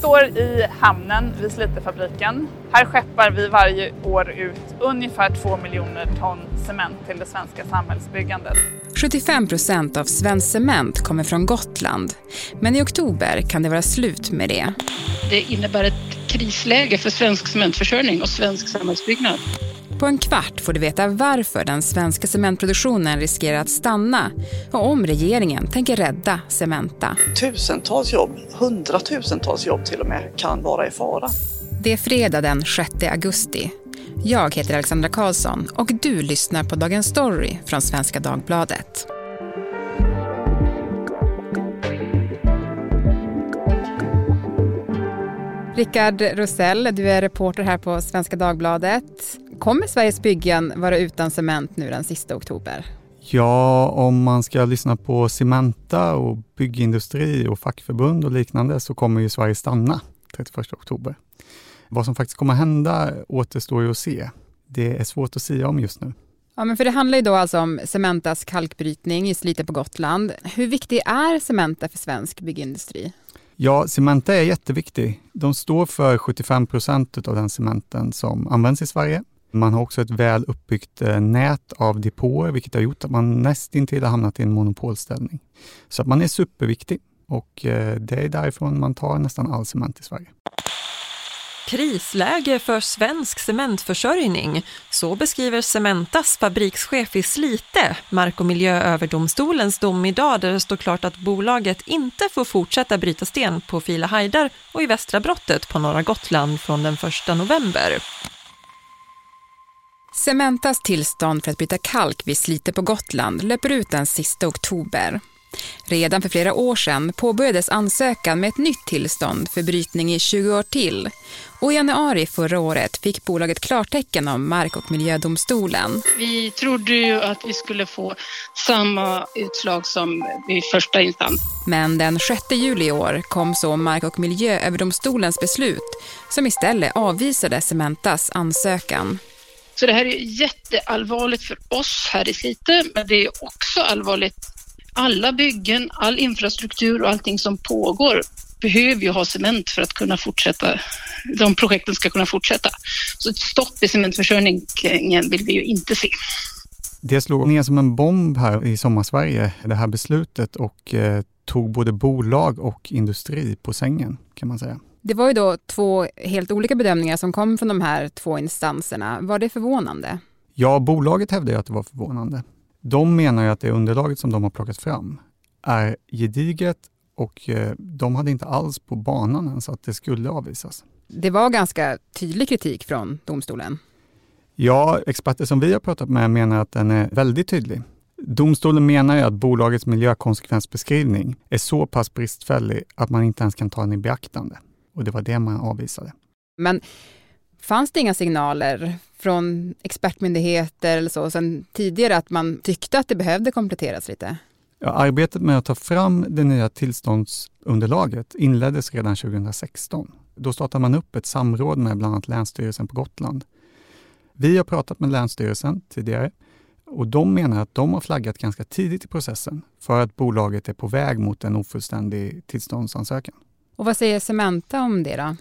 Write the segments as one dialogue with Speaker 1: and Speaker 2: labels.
Speaker 1: står i hamnen vid Slitefabriken. Här skeppar vi varje år ut ungefär 2 miljoner ton cement till det svenska samhällsbyggandet.
Speaker 2: 75 procent av svensk cement kommer från Gotland. Men i oktober kan det vara slut med det.
Speaker 3: Det innebär ett krisläge för svensk cementförsörjning och svensk samhällsbyggnad.
Speaker 2: På en kvart får du veta varför den svenska cementproduktionen riskerar att stanna och om regeringen tänker rädda Cementa.
Speaker 4: Tusentals jobb, hundratusentals jobb till och med, kan vara i fara.
Speaker 2: Det är fredag den 6 augusti. Jag heter Alexandra Karlsson och du lyssnar på Dagens Story från Svenska Dagbladet. Rickard Rosell, du är reporter här på Svenska Dagbladet. Kommer Sveriges byggen vara utan cement nu den sista oktober?
Speaker 5: Ja, om man ska lyssna på Cementa och byggindustri och fackförbund och liknande så kommer ju Sverige stanna 31 oktober. Vad som faktiskt kommer hända återstår ju att se. Det är svårt att säga om just nu.
Speaker 2: Ja, men för det handlar ju då alltså om Cementas kalkbrytning i Slite på Gotland. Hur viktig är Cementa för svensk byggindustri?
Speaker 5: Ja, Cementa är jätteviktig. De står för 75 procent av den cementen som används i Sverige. Man har också ett väl uppbyggt eh, nät av depåer, vilket har gjort att man nästintill har hamnat i en monopolställning. Så att man är superviktig och eh, det är därifrån man tar nästan all cement i Sverige.
Speaker 6: Krisläge för svensk cementförsörjning. Så beskriver Cementas fabrikschef i Slite Mark och miljööverdomstolens dom idag där det står klart att bolaget inte får fortsätta bryta sten på Fila Hajdar och i Västra brottet på norra Gotland från den 1 november.
Speaker 2: Cementas tillstånd för att bryta kalk vid Slite på Gotland löper ut den sista oktober. Redan för flera år sedan påbörjades ansökan med ett nytt tillstånd för brytning i 20 år till. Och i januari förra året fick bolaget klartecken av Mark och miljödomstolen.
Speaker 3: Vi trodde ju att vi skulle få samma utslag som i första instans.
Speaker 2: Men den 6 juli i år kom så Mark och miljööverdomstolens beslut som istället avvisade Cementas ansökan.
Speaker 3: Så det här är jätteallvarligt för oss här i Slite, men det är också allvarligt alla byggen, all infrastruktur och allting som pågår behöver ju ha cement för att kunna fortsätta, de projekten ska kunna fortsätta. Så ett stopp i cementförsörjningen vill vi ju inte se.
Speaker 5: Det slog ner som en bomb här i sommarsverige, det här beslutet och eh, tog både bolag och industri på sängen kan man säga.
Speaker 2: Det var ju då två helt olika bedömningar som kom från de här två instanserna. Var det förvånande?
Speaker 5: Ja, bolaget hävdade att det var förvånande. De menar ju att det underlaget som de har plockat fram är gediget och eh, de hade inte alls på banan ens att det skulle avvisas.
Speaker 2: Det var ganska tydlig kritik från domstolen.
Speaker 5: Ja, experter som vi har pratat med menar att den är väldigt tydlig. Domstolen menar ju att bolagets miljökonsekvensbeskrivning är så pass bristfällig att man inte ens kan ta den i beaktande. Och det var det man avvisade.
Speaker 2: Men fanns det inga signaler från expertmyndigheter eller så sen tidigare att man tyckte att det behövde kompletteras lite?
Speaker 5: Ja, arbetet med att ta fram det nya tillståndsunderlaget inleddes redan 2016. Då startade man upp ett samråd med bland annat Länsstyrelsen på Gotland. Vi har pratat med Länsstyrelsen tidigare och de menar att de har flaggat ganska tidigt i processen för att bolaget är på väg mot en ofullständig tillståndsansökan.
Speaker 2: Och vad säger Cementa om det då?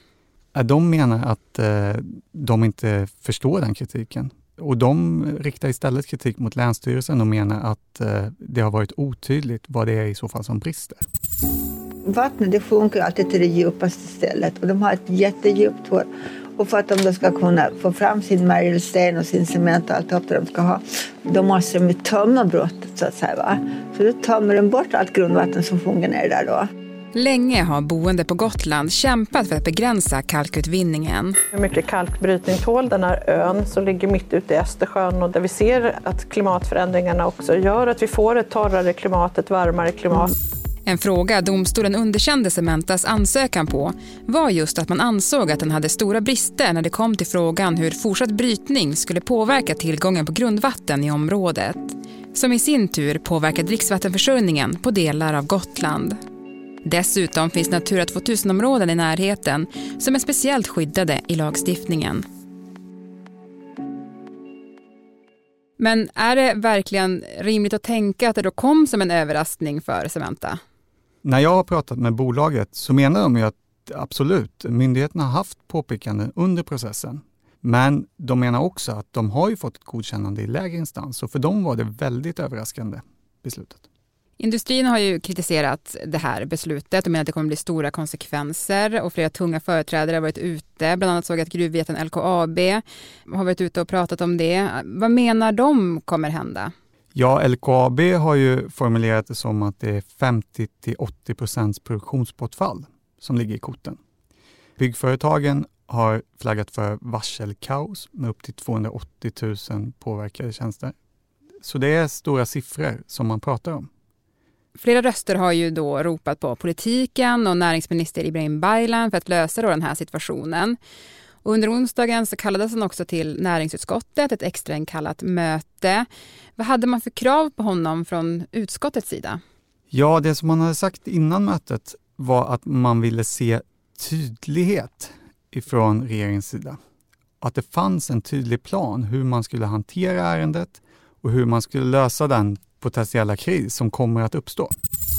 Speaker 5: De menar att eh, de inte förstår den kritiken. Och de riktar istället kritik mot Länsstyrelsen och menar att eh, det har varit otydligt vad det är i så fall som brister.
Speaker 7: Vattnet det sjunker alltid till det djupaste stället och de har ett jättedjupt hål. Och för att de då ska kunna få fram sin märgelsten och sin cement och allt det de ska ha, då måste de tömma brottet så att säga. Va? Så då tömmer de bort allt grundvatten som sjunker ner där då.
Speaker 2: Länge har boende på Gotland kämpat för att begränsa kalkutvinningen.
Speaker 8: Hur mycket kalkbrytning tål den här ön som ligger mitt ute i Östersjön och där vi ser att klimatförändringarna också gör att vi får ett torrare klimat, ett varmare klimat.
Speaker 2: En fråga domstolen underkände Cementas ansökan på var just att man ansåg att den hade stora brister när det kom till frågan hur fortsatt brytning skulle påverka tillgången på grundvatten i området. Som i sin tur påverkar dricksvattenförsörjningen på delar av Gotland. Dessutom finns Natura 2000-områden i närheten som är speciellt skyddade i lagstiftningen. Men är det verkligen rimligt att tänka att det då kom som en överraskning för Cementa?
Speaker 5: När jag har pratat med bolaget så menar de ju att Absolut, myndigheterna har haft påpekanden under processen. Men de menar också att de har ju fått ett godkännande i lägre instans och för dem var det väldigt överraskande beslutet.
Speaker 2: Industrin har ju kritiserat det här beslutet och menar att det kommer bli stora konsekvenser och flera tunga företrädare har varit ute. Bland annat såg jag att gruvjätten LKAB har varit ute och pratat om det. Vad menar de kommer hända?
Speaker 5: Ja, LKAB har ju formulerat det som att det är 50 till 80 procents produktionsbortfall som ligger i korten. Byggföretagen har flaggat för varselkaos med upp till 280 000 påverkade tjänster. Så det är stora siffror som man pratar om.
Speaker 2: Flera röster har ju då ropat på politiken och näringsminister Ibrahim Baylan för att lösa då den här situationen. Och under onsdagen så kallades han också till näringsutskottet, ett extrainkallat möte. Vad hade man för krav på honom från utskottets sida?
Speaker 5: Ja, det som man hade sagt innan mötet var att man ville se tydlighet ifrån regeringens sida. Att det fanns en tydlig plan hur man skulle hantera ärendet och hur man skulle lösa den potentiella kris som kommer att uppstå.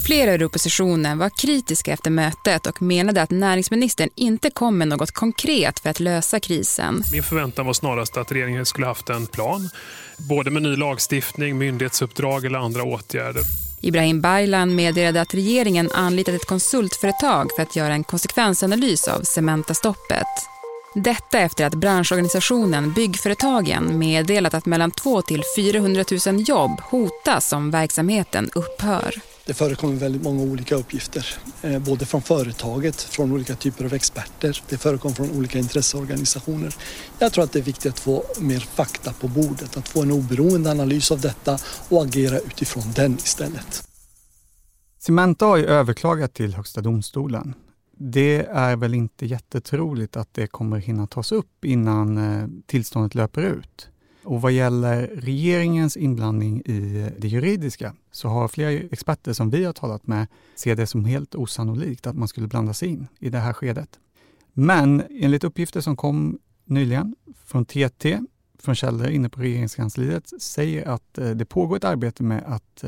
Speaker 2: Flera ur oppositionen var kritiska efter mötet och menade att näringsministern inte kom med något konkret för att lösa krisen.
Speaker 9: Min förväntan var snarast att regeringen skulle haft en plan, både med ny lagstiftning, myndighetsuppdrag eller andra åtgärder.
Speaker 2: Ibrahim Baylan meddelade att regeringen anlitat ett konsultföretag för att göra en konsekvensanalys av Cementa-stoppet. Detta efter att branschorganisationen Byggföretagen meddelat att mellan 2 till 400 000 jobb hotas om verksamheten upphör.
Speaker 10: Det förekommer väldigt många olika uppgifter, eh, både från företaget, från olika typer av experter, det förekommer från olika intresseorganisationer. Jag tror att det är viktigt att få mer fakta på bordet, att få en oberoende analys av detta och agera utifrån den istället.
Speaker 5: Cementa har ju överklagat till Högsta domstolen det är väl inte jättetroligt att det kommer hinna tas upp innan eh, tillståndet löper ut. Och vad gäller regeringens inblandning i eh, det juridiska så har flera experter som vi har talat med ser det som helt osannolikt att man skulle blanda sig in i det här skedet. Men enligt uppgifter som kom nyligen från TT, från källor inne på regeringskansliet, säger att eh, det pågår ett arbete med att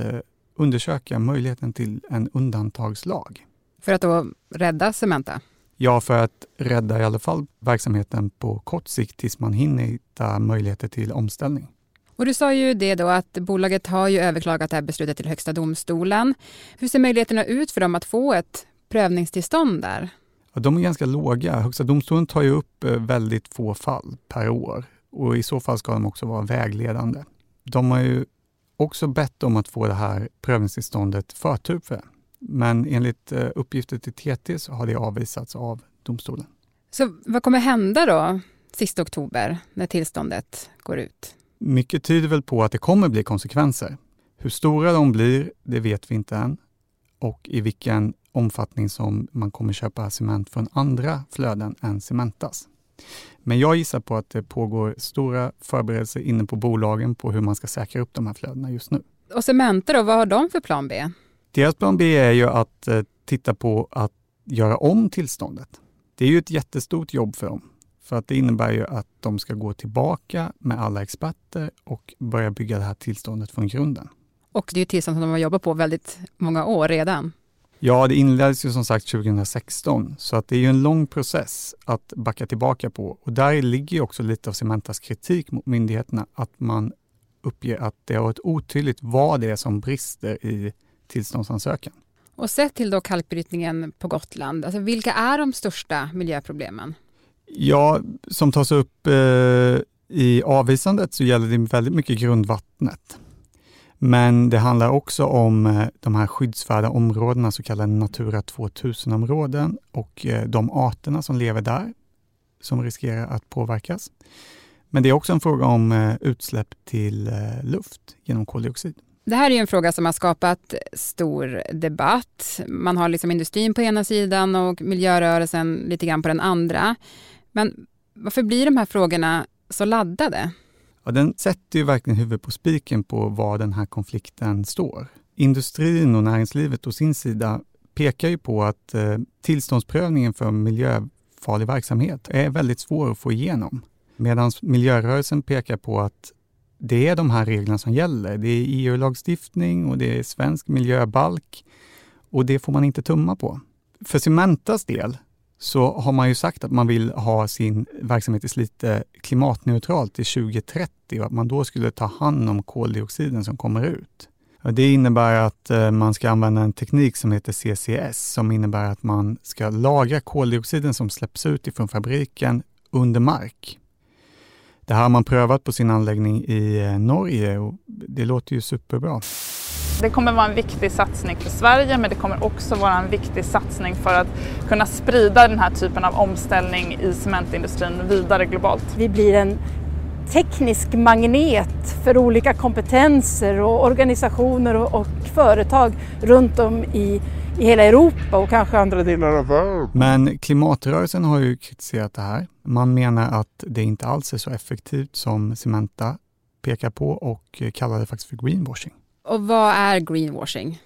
Speaker 5: undersöka möjligheten till en undantagslag.
Speaker 2: För att då rädda Cementa?
Speaker 5: Ja, för att rädda i alla fall verksamheten på kort sikt tills man hinner hitta möjligheter till omställning.
Speaker 2: Och du sa ju det då att bolaget har ju överklagat det här beslutet till Högsta domstolen. Hur ser möjligheterna ut för dem att få ett prövningstillstånd där?
Speaker 5: Ja, de är ganska låga. Högsta domstolen tar ju upp eh, väldigt få fall per år och i så fall ska de också vara vägledande. De har ju också bett om att få det här prövningstillståndet förtur för det. Men enligt eh, uppgifter till TT så har det avvisats av domstolen.
Speaker 2: Så vad kommer hända då sista oktober när tillståndet går ut?
Speaker 5: Mycket tyder väl på att det kommer bli konsekvenser. Hur stora de blir, det vet vi inte än. Och i vilken omfattning som man kommer köpa cement från andra flöden än Cementas. Men jag gissar på att det pågår stora förberedelser inne på bolagen på hur man ska säkra upp de här flödena just nu.
Speaker 2: Och Cementa då, vad har de för plan B?
Speaker 5: Deras plan B är ju att eh, titta på att göra om tillståndet. Det är ju ett jättestort jobb för dem. För att det innebär ju att de ska gå tillbaka med alla experter och börja bygga det här tillståndet från grunden.
Speaker 2: Och det är ett tillstånd som de har jobbat på väldigt många år redan.
Speaker 5: Ja, det inleddes ju som sagt 2016, så att det är ju en lång process att backa tillbaka på. Och där ligger ju också lite av Cementas kritik mot myndigheterna, att man uppger att det har varit otydligt vad det är som brister i tillståndsansökan.
Speaker 2: Och sett till då kalkbrytningen på Gotland, alltså vilka är de största miljöproblemen?
Speaker 5: Ja, som tas upp eh, i avvisandet så gäller det väldigt mycket grundvattnet. Men det handlar också om eh, de här skyddsvärda områdena, så kallade Natura 2000-områden och eh, de arterna som lever där som riskerar att påverkas. Men det är också en fråga om eh, utsläpp till luft genom koldioxid.
Speaker 2: Det här är en fråga som har skapat stor debatt. Man har liksom industrin på ena sidan och miljörörelsen lite grann på den andra. Men varför blir de här frågorna så laddade?
Speaker 5: Ja, den sätter ju verkligen huvudet på spiken på var den här konflikten står. Industrin och näringslivet å sin sida pekar ju på att eh, tillståndsprövningen för miljöfarlig verksamhet är väldigt svår att få igenom. Medan miljörörelsen pekar på att det är de här reglerna som gäller. Det är EU-lagstiftning och det är svensk miljöbalk och det får man inte tumma på. För Cementas del så har man ju sagt att man vill ha sin verksamhet i Slite klimatneutralt till 2030 och att man då skulle ta hand om koldioxiden som kommer ut. Det innebär att eh, man ska använda en teknik som heter CCS som innebär att man ska lagra koldioxiden som släpps ut ifrån fabriken under mark. Det här har man prövat på sin anläggning i eh, Norge och det låter ju superbra.
Speaker 1: Det kommer vara en viktig satsning för Sverige men det kommer också vara en viktig satsning för att kunna sprida den här typen av omställning i cementindustrin vidare globalt.
Speaker 11: Vi blir en teknisk magnet för olika kompetenser och organisationer och, och företag runt om i, i hela Europa och kanske andra delar av världen.
Speaker 5: Men klimatrörelsen har ju kritiserat det här. Man menar att det inte alls är så effektivt som Cementa pekar på och kallar det faktiskt för greenwashing.
Speaker 2: Och vad är greenwashing?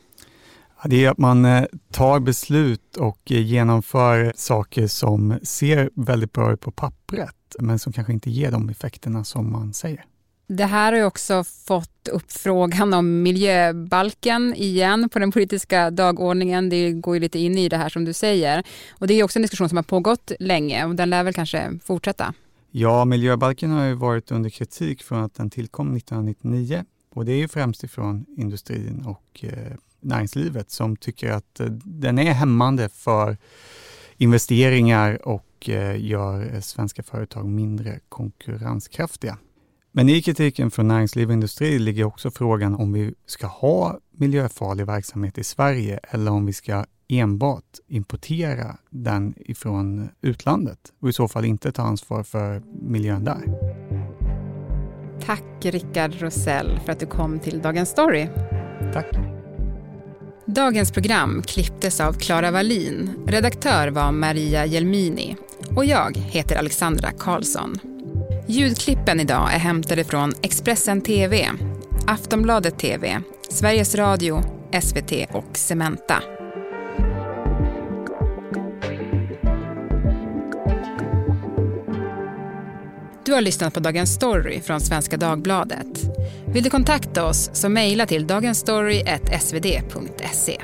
Speaker 5: Det är att man eh, tar beslut och genomför saker som ser väldigt bra ut på pappret men som kanske inte ger de effekterna som man säger.
Speaker 2: Det här har ju också fått upp frågan om miljöbalken igen på den politiska dagordningen. Det går ju lite in i det här som du säger. Och det är också en diskussion som har pågått länge och den lär väl kanske fortsätta?
Speaker 5: Ja, miljöbalken har ju varit under kritik från att den tillkom 1999 och det är ju främst ifrån industrin och eh, näringslivet som tycker att eh, den är hämmande för investeringar och eh, gör svenska företag mindre konkurrenskraftiga. Men i kritiken från näringsliv och industri ligger också frågan om vi ska ha miljöfarlig verksamhet i Sverige eller om vi ska enbart importera den ifrån utlandet och i så fall inte ta ansvar för miljön där.
Speaker 2: Tack Rickard Rosell för att du kom till Dagens Story.
Speaker 5: Tack.
Speaker 2: Dagens program klipptes av Klara Wallin. Redaktör var Maria Jelmini. Och jag heter Alexandra Karlsson. Ljudklippen idag är hämtade från Expressen TV, Aftonbladet TV, Sveriges Radio, SVT och Cementa. Du har lyssnat på Dagens Story från Svenska Dagbladet. Vill du kontakta oss så mejla till dagensstory.svd.se.